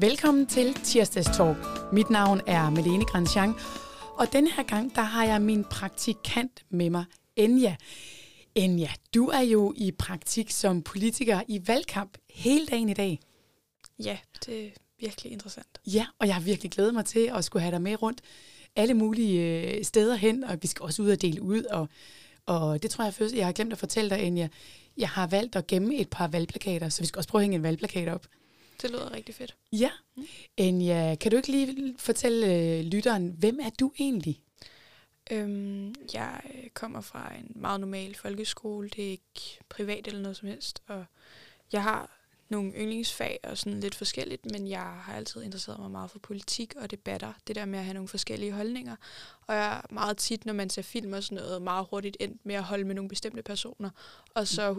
Velkommen til Tirsdags Talk. Mit navn er Melene Grandjean, og denne her gang, der har jeg min praktikant med mig, Enja. Enja, du er jo i praktik som politiker i valgkamp hele dagen i dag. Ja, det er virkelig interessant. Ja, og jeg har virkelig glædet mig til at skulle have dig med rundt alle mulige øh, steder hen, og vi skal også ud og dele ud, og, og det tror jeg først, jeg har glemt at fortælle dig, Enja. Jeg har valgt at gemme et par valgplakater, så vi skal også prøve at hænge en valgplakat op. Det lyder rigtig fedt. Ja. Mm. Enja, kan du ikke lige fortælle øh, lytteren, hvem er du egentlig? Øhm, jeg kommer fra en meget normal folkeskole. Det er ikke privat eller noget som helst. Og jeg har nogle yndlingsfag og sådan lidt forskelligt, men jeg har altid interesseret mig meget for politik og debatter. Det der med at have nogle forskellige holdninger. Og jeg er meget tit, når man ser film og sådan noget, meget hurtigt endt med at holde med nogle bestemte personer. Og så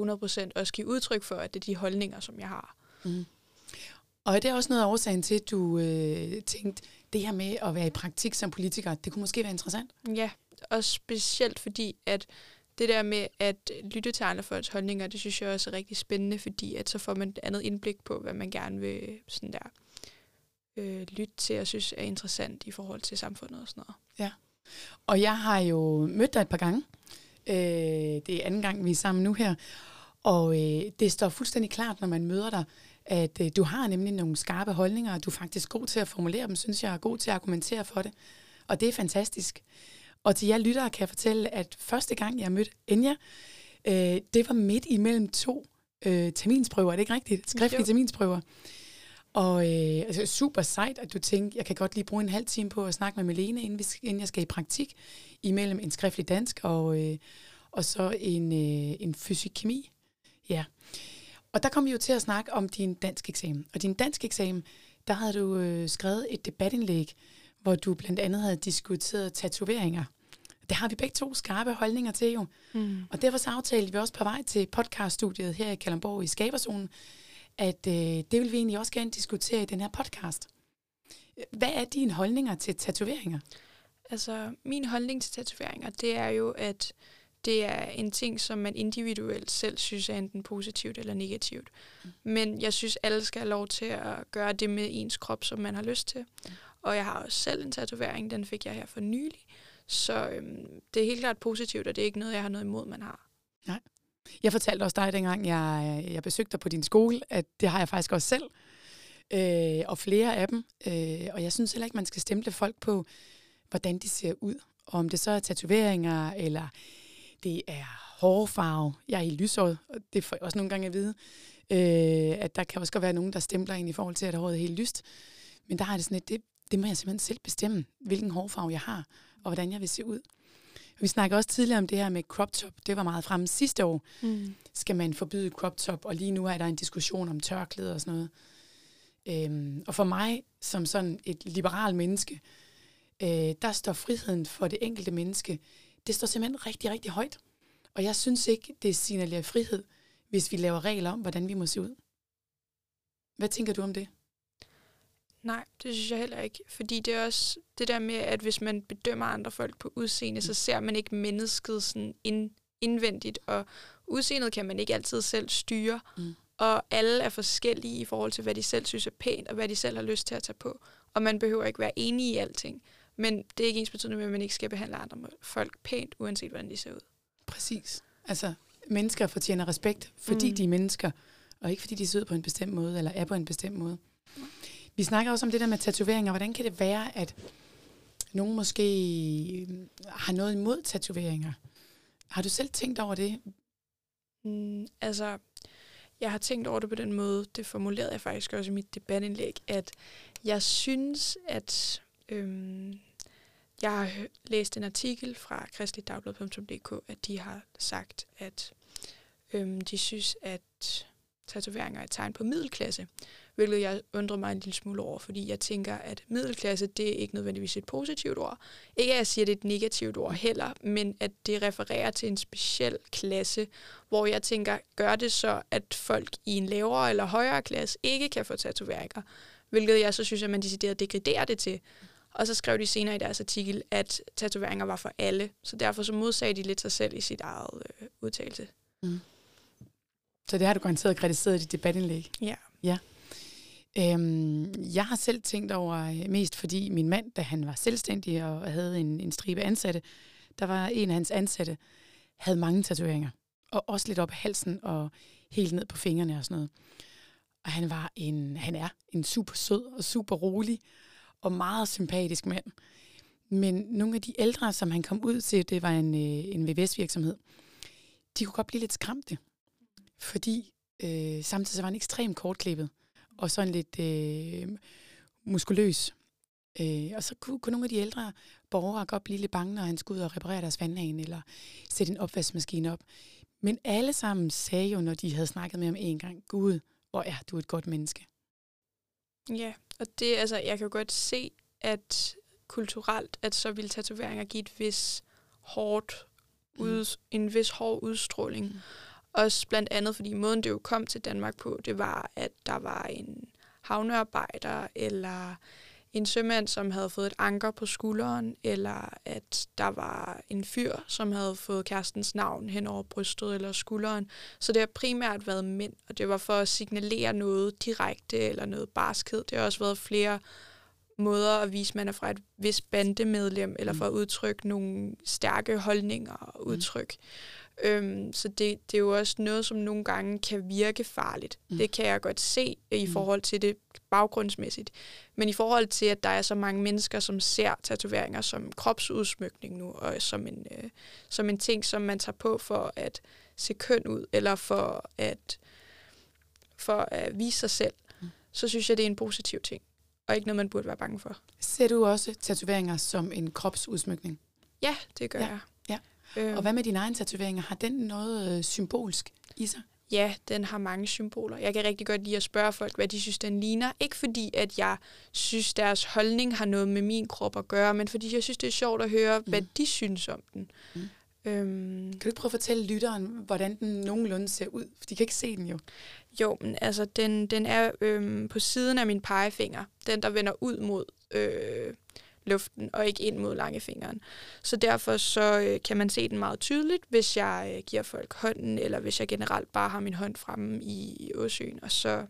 100% også give udtryk for, at det er de holdninger, som jeg har. Mm. Og er det også noget af årsagen til, at du øh, tænkte, det her med at være i praktik som politiker, det kunne måske være interessant? Ja, og specielt fordi, at det der med at lytte til andre folks holdninger, det synes jeg også er rigtig spændende, fordi at så får man et andet indblik på, hvad man gerne vil sådan der, øh, lytte til og synes er interessant i forhold til samfundet og sådan noget. Ja, og jeg har jo mødt dig et par gange. Øh, det er anden gang, vi er sammen nu her. Og øh, det står fuldstændig klart, når man møder dig, at øh, du har nemlig nogle skarpe holdninger, og du er faktisk god til at formulere dem, synes jeg, er god til at argumentere for det. Og det er fantastisk. Og til jer lyttere kan jeg fortælle, at første gang, jeg mødte Enja, øh, det var midt imellem to øh, terminsprøver, er det ikke rigtigt? Skriftlige terminsprøver. Og øh, altså, super sejt, at du tænkte, jeg kan godt lige bruge en halv time på at snakke med Melene, inden, vi, inden jeg skal i praktik, imellem en skriftlig dansk og, øh, og så en, øh, en fysik-kemi. Ja. Og der kom vi jo til at snakke om din dansk eksamen. Og din dansk eksamen, der havde du øh, skrevet et debatindlæg, hvor du blandt andet havde diskuteret tatoveringer. Det har vi begge to skarpe holdninger til jo. Mm. Og derfor så aftalte vi også på vej til podcaststudiet her i Kalamborg i Skaberzonen, at øh, det vil vi egentlig også gerne diskutere i den her podcast. Hvad er dine holdninger til tatoveringer? Altså, min holdning til tatoveringer, det er jo, at det er en ting, som man individuelt selv synes er enten positivt eller negativt. Mm. Men jeg synes, alle skal have lov til at gøre det med ens krop, som man har lyst til. Mm. Og jeg har også selv en tatovering, den fik jeg her for nylig. Så øhm, det er helt klart positivt, og det er ikke noget, jeg har noget imod, man har. Nej. Jeg fortalte også dig, dengang jeg, jeg besøgte dig på din skole, at det har jeg faktisk også selv. Øh, og flere af dem. Øh, og jeg synes heller ikke, man skal stemple folk på, hvordan de ser ud. Og om det så er tatoveringer, eller det er hårfarve. Jeg er helt lyshåret, og det får jeg også nogle gange at vide. Øh, at der kan også godt være nogen, der stempler ind i forhold til, at håret er helt lyst. Men der har det sådan et, det, det må jeg simpelthen selv bestemme, hvilken hårfarve jeg har, og hvordan jeg vil se ud. Vi snakkede også tidligere om det her med crop top. Det var meget fremme sidste år. Mm. Skal man forbyde crop top? Og lige nu er der en diskussion om tørklæder og sådan noget. Øhm, og for mig, som sådan et liberal menneske, øh, der står friheden for det enkelte menneske, det står simpelthen rigtig, rigtig højt. Og jeg synes ikke, det signalerer frihed, hvis vi laver regler om, hvordan vi må se ud. Hvad tænker du om det? Nej, det synes jeg heller ikke. Fordi det er også det der med, at hvis man bedømmer andre folk på udseende, mm. så ser man ikke mennesket sådan ind, indvendigt, og udseendet kan man ikke altid selv styre. Mm. Og alle er forskellige i forhold til, hvad de selv synes er pænt, og hvad de selv har lyst til at tage på. Og man behøver ikke være enige i alting. Men det er ikke ens betydende med, at man ikke skal behandle andre folk pænt, uanset hvordan de ser ud. Præcis. Altså, mennesker fortjener respekt, fordi mm. de er mennesker, og ikke fordi de ser ud på en bestemt måde, eller er på en bestemt måde. Mm. Vi snakker også om det der med tatoveringer. Hvordan kan det være, at nogen måske har noget imod tatoveringer? Har du selv tænkt over det? Mm, altså, jeg har tænkt over det på den måde, det formulerede jeg faktisk også i mit debatindlæg, at jeg synes, at øhm, jeg har læst en artikel fra kristeligdagblad.dk, at de har sagt, at øhm, de synes, at tatoveringer er et tegn på middelklasse, hvilket jeg undrer mig en lille smule over, fordi jeg tænker, at middelklasse, det er ikke nødvendigvis et positivt ord. Ikke at jeg siger, at det er et negativt ord heller, men at det refererer til en speciel klasse, hvor jeg tænker, gør det så, at folk i en lavere eller højere klasse ikke kan få tatoveringer, hvilket jeg så synes, at man decideret degraderer det til. Og så skrev de senere i deres artikel, at tatoveringer var for alle, så derfor så modsagde de lidt sig selv i sit eget øh, udtalelse. Mm. Så det har du garanteret kritiseret i dit debatindlæg? Ja. Ja. Øhm, jeg har selv tænkt over øh, mest, fordi min mand, da han var selvstændig og havde en, en stribe ansatte, der var en af hans ansatte, havde mange tatoveringer. Og også lidt op af halsen og helt ned på fingrene og sådan noget. Og han var en, han er en super sød og super rolig og meget sympatisk mand. Men nogle af de ældre, som han kom ud til, det var en, øh, en VVS-virksomhed, de kunne godt blive lidt skræmte. Fordi øh, samtidig så var han ekstremt kortklippet og sådan lidt øh, muskuløs. Øh, og så kunne, kunne nogle af de ældre borgere godt blive lidt bange, når han skulle ud og reparere deres vandhane eller sætte en opvaskemaskine op. Men alle sammen sagde jo, når de havde snakket med ham en gang, Gud, hvor er du et godt menneske. Ja, og det, altså, jeg kan jo godt se, at kulturelt, at så vil tatoveringer give et vis hårdt ud, mm. en vis hård udstråling. Mm. Også blandt andet, fordi måden det jo kom til Danmark på, det var, at der var en havnearbejder eller en sømand, som havde fået et anker på skulderen, eller at der var en fyr, som havde fået kærestens navn hen over brystet eller skulderen. Så det har primært været mænd, og det var for at signalere noget direkte eller noget barskhed. Det har også været flere måder at vise, at man er fra et vis bandemedlem, eller for at udtrykke nogle stærke holdninger og udtryk. Mm. Øhm, så det, det er jo også noget, som nogle gange kan virke farligt. Mm. Det kan jeg godt se i mm. forhold til det baggrundsmæssigt. Men i forhold til, at der er så mange mennesker, som ser tatoveringer som kropsudsmykning nu, og som en, øh, som en ting, som man tager på for at se køn ud, eller for at, for at vise sig selv, mm. så synes jeg, det er en positiv ting, og ikke noget, man burde være bange for. Ser du også tatoveringer som en kropsudsmykning? Ja, det gør ja. jeg. Øh. Og hvad med dine egne tatoveringer? Har den noget øh, symbolsk i sig? Ja, den har mange symboler. Jeg kan rigtig godt lide at spørge folk, hvad de synes, den ligner. Ikke fordi, at jeg synes, deres holdning har noget med min krop at gøre, men fordi jeg synes, det er sjovt at høre, mm. hvad de synes om den. Mm. Øhm, kan du ikke prøve at fortælle lytteren, hvordan den nogenlunde ser ud? For de kan ikke se den jo. Jo, men altså, den, den er øhm, på siden af min pegefinger. Den, der vender ud mod øh, luften og ikke ind mod langefingeren. Så derfor så øh, kan man se den meget tydeligt, hvis jeg øh, giver folk hånden, eller hvis jeg generelt bare har min hånd fremme i, i åsøen. Og så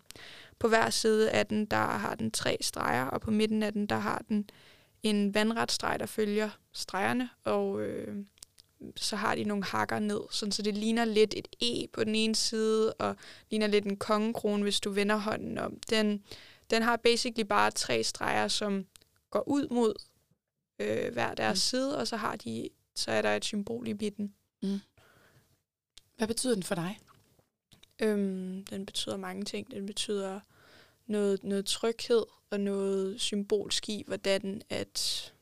på hver side af den, der har den tre streger, og på midten af den, der har den en vandret streg, der følger stregerne, og øh, så har de nogle hakker ned, sådan, så det ligner lidt et E på den ene side, og ligner lidt en kongekrone, hvis du vender hånden om. Den, den har basically bare tre streger, som går ud mod øh, hver deres mm. side, og så har de så er der et symbol i midten. Mm. Hvad betyder den for dig? Øhm, den betyder mange ting. Den betyder noget, noget tryghed og noget symbolsk i, hvordan at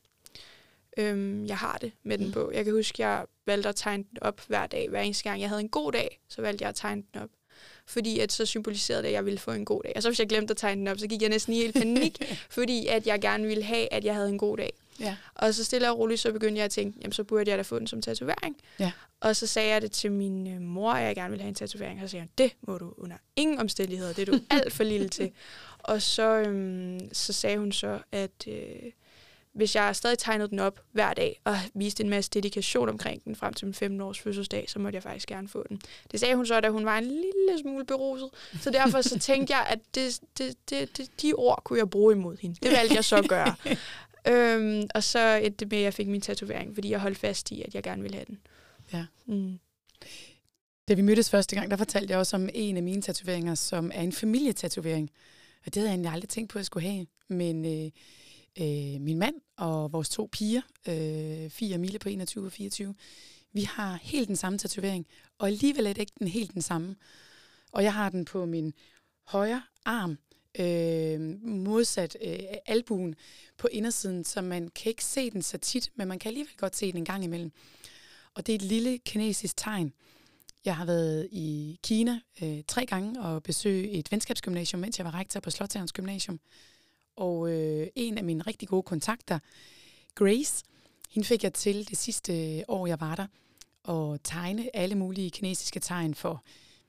øhm, jeg har det med mm. den på. Jeg kan huske, jeg valgte at tegne den op hver dag. Hver eneste gang, jeg havde en god dag, så valgte jeg at tegne den op fordi at så symboliserede det, at jeg ville få en god dag. Og så hvis jeg glemte at tegne den op, så gik jeg næsten i helt panik, fordi at jeg gerne ville have, at jeg havde en god dag. Ja. Og så stille og roligt, så begyndte jeg at tænke, jamen så burde jeg da få den som tatovering. Ja. Og så sagde jeg det til min øh, mor, at jeg gerne ville have en tatovering. Og så sagde hun, det må du under ingen omstændigheder, det er du alt for lille til. Og så, øhm, så sagde hun så, at... Øh, hvis jeg stadig tegnede den op hver dag og viste en masse dedikation omkring den frem til min 15 års fødselsdag, så måtte jeg faktisk gerne få den. Det sagde hun så, da hun var en lille smule beruset. Så derfor så tænkte jeg, at det, det, det, det, de ord kunne jeg bruge imod hende. Det valgte jeg så at gøre. øhm, og så endte det med, at jeg fik min tatovering, fordi jeg holdt fast i, at jeg gerne ville have den. Ja. Mm. Da vi mødtes første gang, der fortalte jeg også om en af mine tatoveringer, som er en familietatovering. Og det havde jeg egentlig aldrig tænkt på, at jeg skulle have. Men øh, øh, min mand og vores to piger, øh, Fie og Mille på 21 og 24, vi har helt den samme tatovering, og alligevel er det ikke den helt den samme. Og jeg har den på min højre arm, øh, modsat øh, albuen på indersiden, så man kan ikke se den så tit, men man kan alligevel godt se den en gang imellem. Og det er et lille kinesisk tegn. Jeg har været i Kina øh, tre gange og besøgt et venskabsgymnasium, mens jeg var rektor på Slottshavns Gymnasium. Og øh, en af mine rigtig gode kontakter, Grace, hende fik jeg til det sidste år, jeg var der, at tegne alle mulige kinesiske tegn for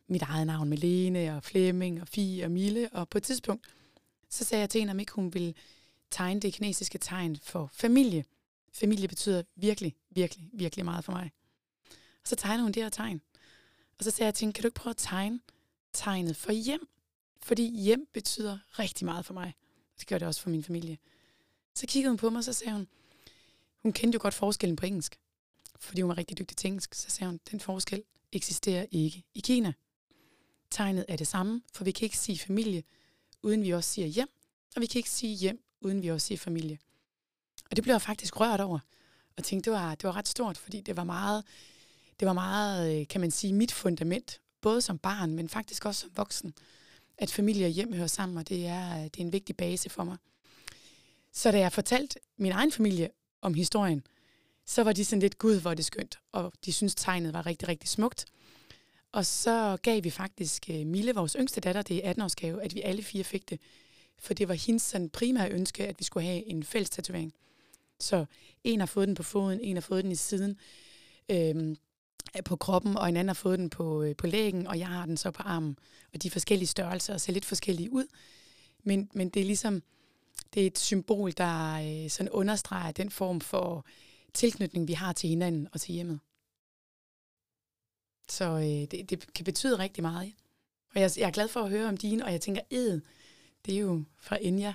mit eget navn med Lene og Flemming og Fie og Mille. Og på et tidspunkt, så sagde jeg til hende, om ikke hun ville tegne det kinesiske tegn for familie. Familie betyder virkelig, virkelig, virkelig meget for mig. Og så tegnede hun det her tegn. Og så sagde jeg til hende, kan du ikke prøve at tegne tegnet for hjem? Fordi hjem betyder rigtig meget for mig. Det gør det også for min familie. Så kiggede hun på mig, så sagde hun, hun kendte jo godt forskellen på engelsk, fordi hun var rigtig dygtig til engelsk. Så sagde hun, den forskel eksisterer ikke i Kina. Tegnet er det samme, for vi kan ikke sige familie, uden vi også siger hjem, og vi kan ikke sige hjem, uden vi også siger familie. Og det blev jeg faktisk rørt over, og tænkte, det var, det var ret stort, fordi det var meget, det var meget, øh, kan man sige, mit fundament, både som barn, men faktisk også som voksen, at familie og hjem hører sammen, og det er, øh, det er en vigtig base for mig. Så da jeg fortalte min egen familie om historien, så var de sådan lidt, gud, hvor er det skønt, og de synes tegnet var rigtig, rigtig smukt. Og så gav vi faktisk øh, Mille, vores yngste datter, det er 18-årsgave, at vi alle fire fik det. For det var hendes sådan, primære ønske, at vi skulle have en fælles tatovering. Så en har fået den på foden, en har fået den i siden øhm, Øh, på kroppen, og en anden har fået den på, øh, på lægen, og jeg har den så på armen. Og de er forskellige størrelser og ser lidt forskellige ud. Men, men det er ligesom, det er et symbol, der øh, sådan understreger den form for tilknytning, vi har til hinanden og til hjemmet. Så øh, det, det kan betyde rigtig meget. Og jeg, jeg er glad for at høre om dine, og jeg tænker, ed, det er jo fra Enya,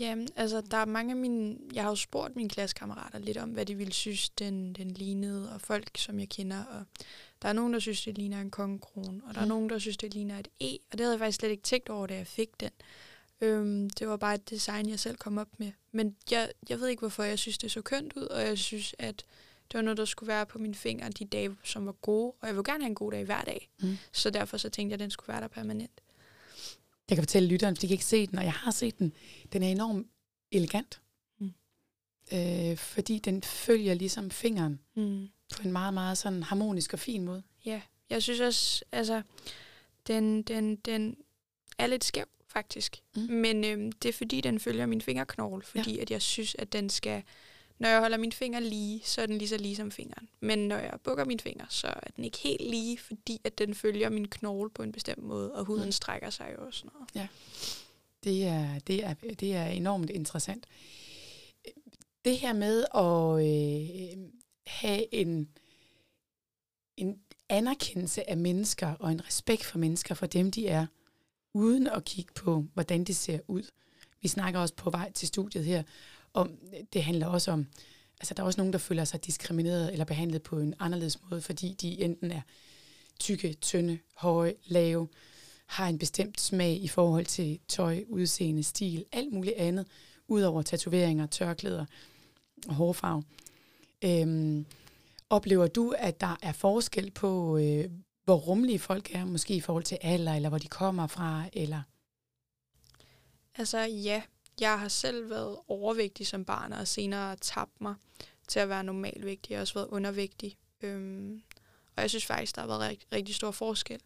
Jamen, altså, der er mange af mine... Jeg har jo spurgt mine klassekammerater lidt om, hvad de ville synes, den, den lignede, og folk, som jeg kender. Og der er nogen, der synes, det ligner en kongekrone, og der mm. er nogen, der synes, det ligner et E. Og det havde jeg faktisk slet ikke tænkt over, da jeg fik den. Øhm, det var bare et design, jeg selv kom op med. Men jeg, jeg ved ikke, hvorfor jeg synes, det så kønt ud, og jeg synes, at det var noget, der skulle være på mine fingre de dage, som var gode. Og jeg vil gerne have en god dag hver dag. Mm. Så derfor så tænkte jeg, at den skulle være der permanent. Jeg kan fortælle lytteren, de kan ikke se den, og jeg har set den. Den er enormt elegant. Mm. Øh, fordi den følger ligesom fingeren mm. på en meget, meget sådan harmonisk og fin måde. Ja, jeg synes også, altså, den, den, den er lidt skæv faktisk. Mm. Men øhm, det er fordi, den følger min fingerknogle, fordi ja. at jeg synes, at den skal... Når jeg holder min finger lige, så er den lige så lige som fingeren. Men når jeg bukker min finger, så er den ikke helt lige, fordi at den følger min knogle på en bestemt måde, og huden mm. strækker sig jo også noget. Ja, det er, det, er, det er enormt interessant. Det her med at øh, have en, en anerkendelse af mennesker og en respekt for mennesker for dem, de er, uden at kigge på, hvordan det ser ud. Vi snakker også på vej til studiet her, og det handler også om, altså der er også nogen, der føler sig diskrimineret eller behandlet på en anderledes måde, fordi de enten er tykke, tynde, høje, lave, har en bestemt smag i forhold til tøj, udseende, stil, alt muligt andet, udover tatoveringer, tørklæder og hårfarve. Øhm, oplever du, at der er forskel på, øh, hvor rummelige folk er, måske i forhold til alder, eller hvor de kommer fra, eller? Altså ja, jeg har selv været overvægtig som barn, og senere tabt mig til at være normalvægtig. Jeg har også været undervægtig. Øhm, og jeg synes faktisk, der har været rigt, rigtig stor forskel.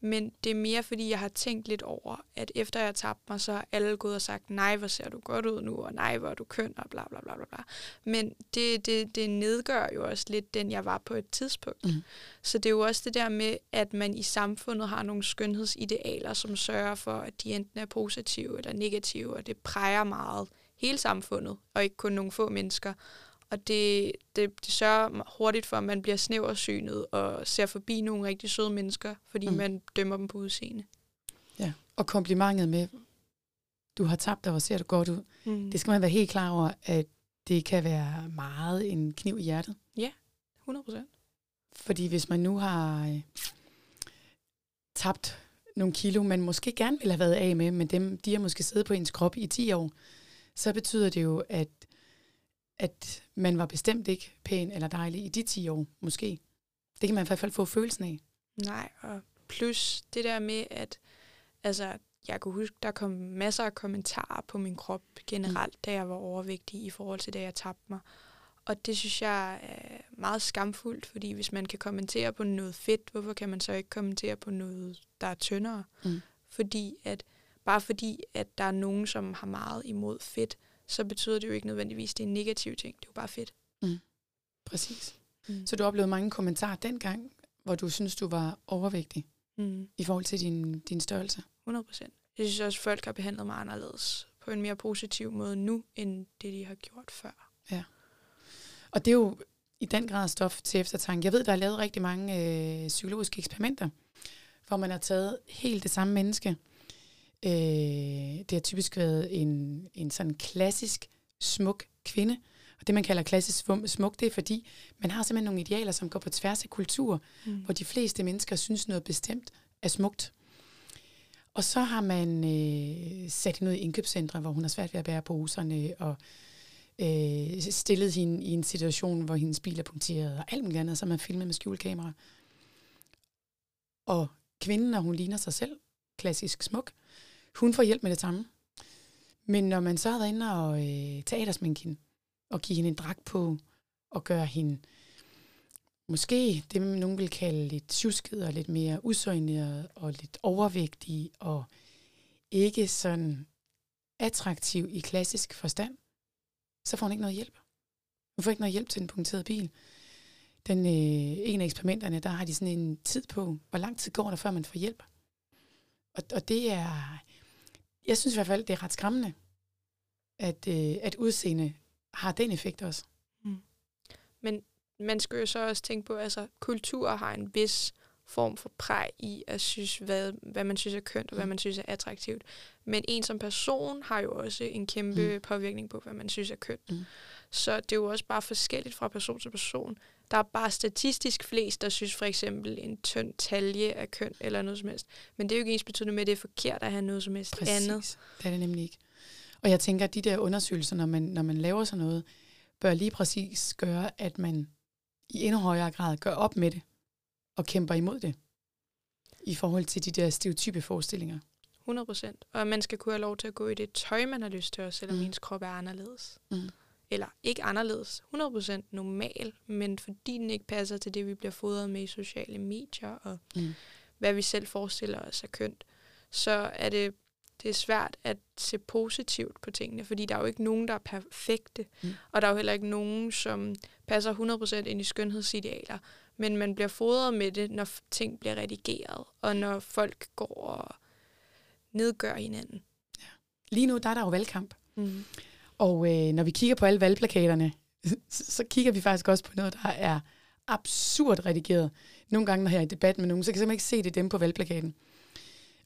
Men det er mere, fordi jeg har tænkt lidt over, at efter jeg tabte mig, så har alle gået og sagt, nej, hvor ser du godt ud nu, og nej, hvor er du køn, og bla bla bla bla. bla. Men det, det, det nedgør jo også lidt den, jeg var på et tidspunkt. Mm. Så det er jo også det der med, at man i samfundet har nogle skønhedsidealer, som sørger for, at de enten er positive eller negative, og det præger meget hele samfundet, og ikke kun nogle få mennesker. Og det, det, det sørger hurtigt for, at man bliver snæversynet og ser forbi nogle rigtig søde mennesker, fordi mm. man dømmer dem på udseende. Ja, og komplimentet med, du har tabt dig, hvor ser du godt ud. Mm. Det skal man være helt klar over, at det kan være meget en kniv i hjertet. Ja, 100 procent. Fordi hvis man nu har øh, tabt nogle kilo, man måske gerne ville have været af med, men dem, de har måske siddet på ens krop i 10 år, så betyder det jo, at at man var bestemt ikke pæn eller dejlig i de 10 år, måske. Det kan man i hvert fald få følelsen af. Nej, og plus det der med, at altså, jeg kunne huske, der kom masser af kommentarer på min krop generelt, mm. da jeg var overvægtig i forhold til, da jeg tabte mig. Og det synes jeg er meget skamfuldt, fordi hvis man kan kommentere på noget fedt, hvorfor kan man så ikke kommentere på noget, der er tyndere? Mm. Fordi at, bare fordi, at der er nogen, som har meget imod fedt, så betyder det jo ikke nødvendigvis, at det er en negativ ting. Det er jo bare fedt. Mm. Præcis. Mm. Så du oplevede mange kommentarer dengang, hvor du synes, du var overvægtig mm. i forhold til din, din størrelse? 100 procent. Jeg synes også, at folk har behandlet mig anderledes på en mere positiv måde nu, end det, de har gjort før. Ja. Og det er jo i den grad stof til eftertanke. Jeg ved, der er lavet rigtig mange øh, psykologiske eksperimenter, hvor man har taget helt det samme menneske, Øh, det har typisk været en, en sådan klassisk smuk kvinde. Og det, man kalder klassisk smuk, det er fordi, man har simpelthen nogle idealer, som går på tværs af kultur, mm. hvor de fleste mennesker synes noget bestemt er smukt. Og så har man øh, sat hende ud i indkøbscentre, hvor hun har svært ved at bære poserne, og øh, stillet hende i en situation, hvor hendes bil er punkteret, og alt muligt andet, så man filmet med skjulkamera. Og kvinden, når hun ligner sig selv, klassisk smuk, hun får hjælp med det samme. Men når man så har været inde og øh, teatersminke hende, og give hende en dragt på, og gøre hende måske det, nogen vil kalde lidt tjusket og lidt mere usøgneret og lidt overvægtig og ikke sådan attraktiv i klassisk forstand, så får hun ikke noget hjælp. Hun får ikke noget hjælp til den punkterede bil. Den, øh, en af eksperimenterne, der har de sådan en tid på, hvor lang tid går der, før man får hjælp. Og, og det er, jeg synes i hvert fald, det er ret skræmmende, at, øh, at udseende har den effekt også. Mm. Men man skal jo så også tænke på, altså, kultur har en vis form for præg i at synes, hvad, hvad man synes er kønt, og hvad mm. man synes er attraktivt. Men en som person har jo også en kæmpe mm. påvirkning på, hvad man synes er kønt. Mm. Så det er jo også bare forskelligt fra person til person. Der er bare statistisk flest, der synes for eksempel en tynd talje er køn eller noget som helst. Men det er jo ikke ens betydende med, at det er forkert at have noget som helst Præcis. andet. det er det nemlig ikke. Og jeg tænker, at de der undersøgelser, når man, når man laver sådan noget, bør lige præcis gøre, at man i endnu højere grad gør op med det og kæmper imod det i forhold til de der stereotype forestillinger. 100 procent. Og man skal kunne have lov til at gå i det tøj, man har lyst til, også selvom mm. ens krop er anderledes. Mm. Eller ikke anderledes, 100 procent normal, men fordi den ikke passer til det, vi bliver fodret med i sociale medier, og mm. hvad vi selv forestiller os er kønt, så er det det er svært at se positivt på tingene, fordi der er jo ikke nogen, der er perfekte, mm. og der er jo heller ikke nogen, som passer 100% ind i skønhedsidealer, men man bliver fodret med det, når ting bliver redigeret, og når folk går og nedgør hinanden. Ja. Lige nu, der er der jo valgkamp. Mm. Og øh, når vi kigger på alle valgplakaterne, så kigger vi faktisk også på noget, der er absurd redigeret. Nogle gange, når jeg er i debat med nogen, så kan jeg simpelthen ikke se det dem på valgplakaten.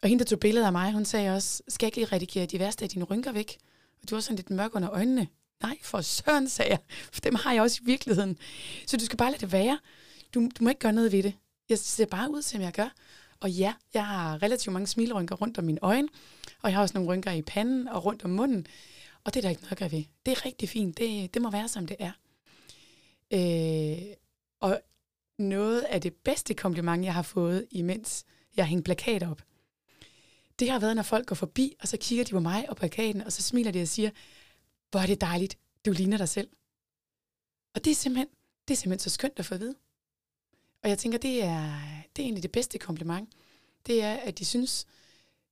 Og hende, der tog billeder af mig, hun sagde også, skal jeg ikke lige redigere de værste af dine rynker væk? Og du har sådan lidt mørk under øjnene. Nej, for søren, sagde jeg. For dem har jeg også i virkeligheden. Så du skal bare lade det være. Du, du må ikke gøre noget ved det. Jeg ser bare ud, som jeg gør. Og ja, jeg har relativt mange smilrynker rundt om mine øjne, og jeg har også nogle rynker i panden og rundt om munden. Og det er der ikke noget at gøre ved. Det er rigtig fint. Det, det må være, som det er. Øh, og noget af det bedste kompliment, jeg har fået, imens jeg hængte plakater op, det har været, når folk går forbi, og så kigger de på mig og plakaten, og så smiler de og siger, hvor er det dejligt, du ligner dig selv. Og det er simpelthen, det er simpelthen så skønt at få at vide. Og jeg tænker, det er, det er egentlig det bedste kompliment. Det er, at de synes,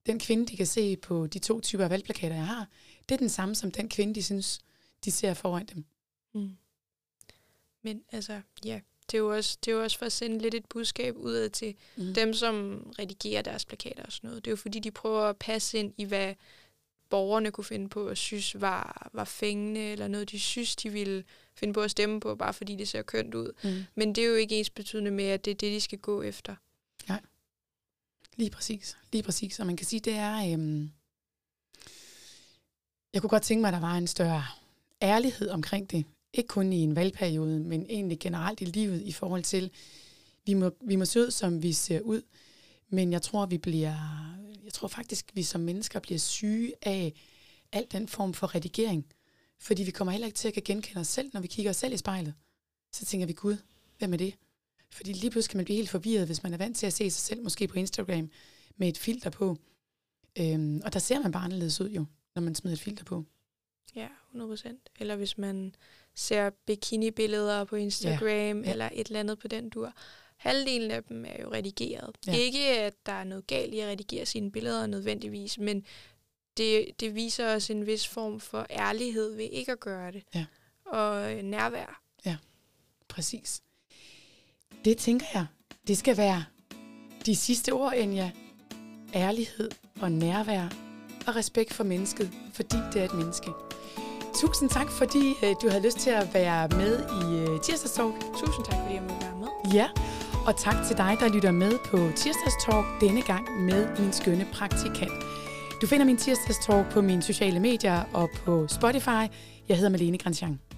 den kvinde, de kan se på de to typer af valgplakater, jeg har, det er den samme som den kvinde, de synes, de ser foran dem. Mm. Men altså, ja, det er, jo også, det er jo også for at sende lidt et budskab ud til mm. dem, som redigerer deres plakater og sådan noget. Det er jo fordi, de prøver at passe ind i, hvad borgerne kunne finde på at synes var, var fængende, eller noget, de synes, de ville finde på at stemme på, bare fordi det ser kønt ud. Mm. Men det er jo ikke ens betydende med, at det er det, de skal gå efter. Nej. Lige præcis. Lige præcis. Og man kan sige, det er... Øhm jeg kunne godt tænke mig, at der var en større ærlighed omkring det. Ikke kun i en valgperiode, men egentlig generelt i livet i forhold til, vi må, vi må se ud, som vi ser ud, men jeg tror, vi bliver, jeg tror faktisk, vi som mennesker bliver syge af al den form for redigering. Fordi vi kommer heller ikke til at kan genkende os selv, når vi kigger os selv i spejlet. Så tænker vi, Gud, hvem er det? Fordi lige pludselig kan man blive helt forvirret, hvis man er vant til at se sig selv, måske på Instagram, med et filter på. Øhm, og der ser man bare anderledes ud jo, når man smider et filter på. Ja, 100%. Eller hvis man ser bikini-billeder på Instagram, ja. Eller et eller andet på den dur. Halvdelen af dem er jo redigeret. Ja. Ikke, at der er noget galt i at redigere sine billeder nødvendigvis, men det, det viser os en vis form for ærlighed ved ikke at gøre det. Ja. Og øh, nærvær. Ja, præcis. Det tænker jeg, det skal være de sidste ord, Enya. Ærlighed og nærvær og respekt for mennesket, fordi det er et menneske. Tusind tak, fordi øh, du havde lyst til at være med i øh, Tirsdagstalk. Tusind tak, fordi jeg måtte være med. Ja, og tak til dig, der lytter med på Tirsdagstalk denne gang med min skønne praktikant. Du finder min tirsdagstalk på mine sociale medier og på Spotify. Jeg hedder Malene Grandjean.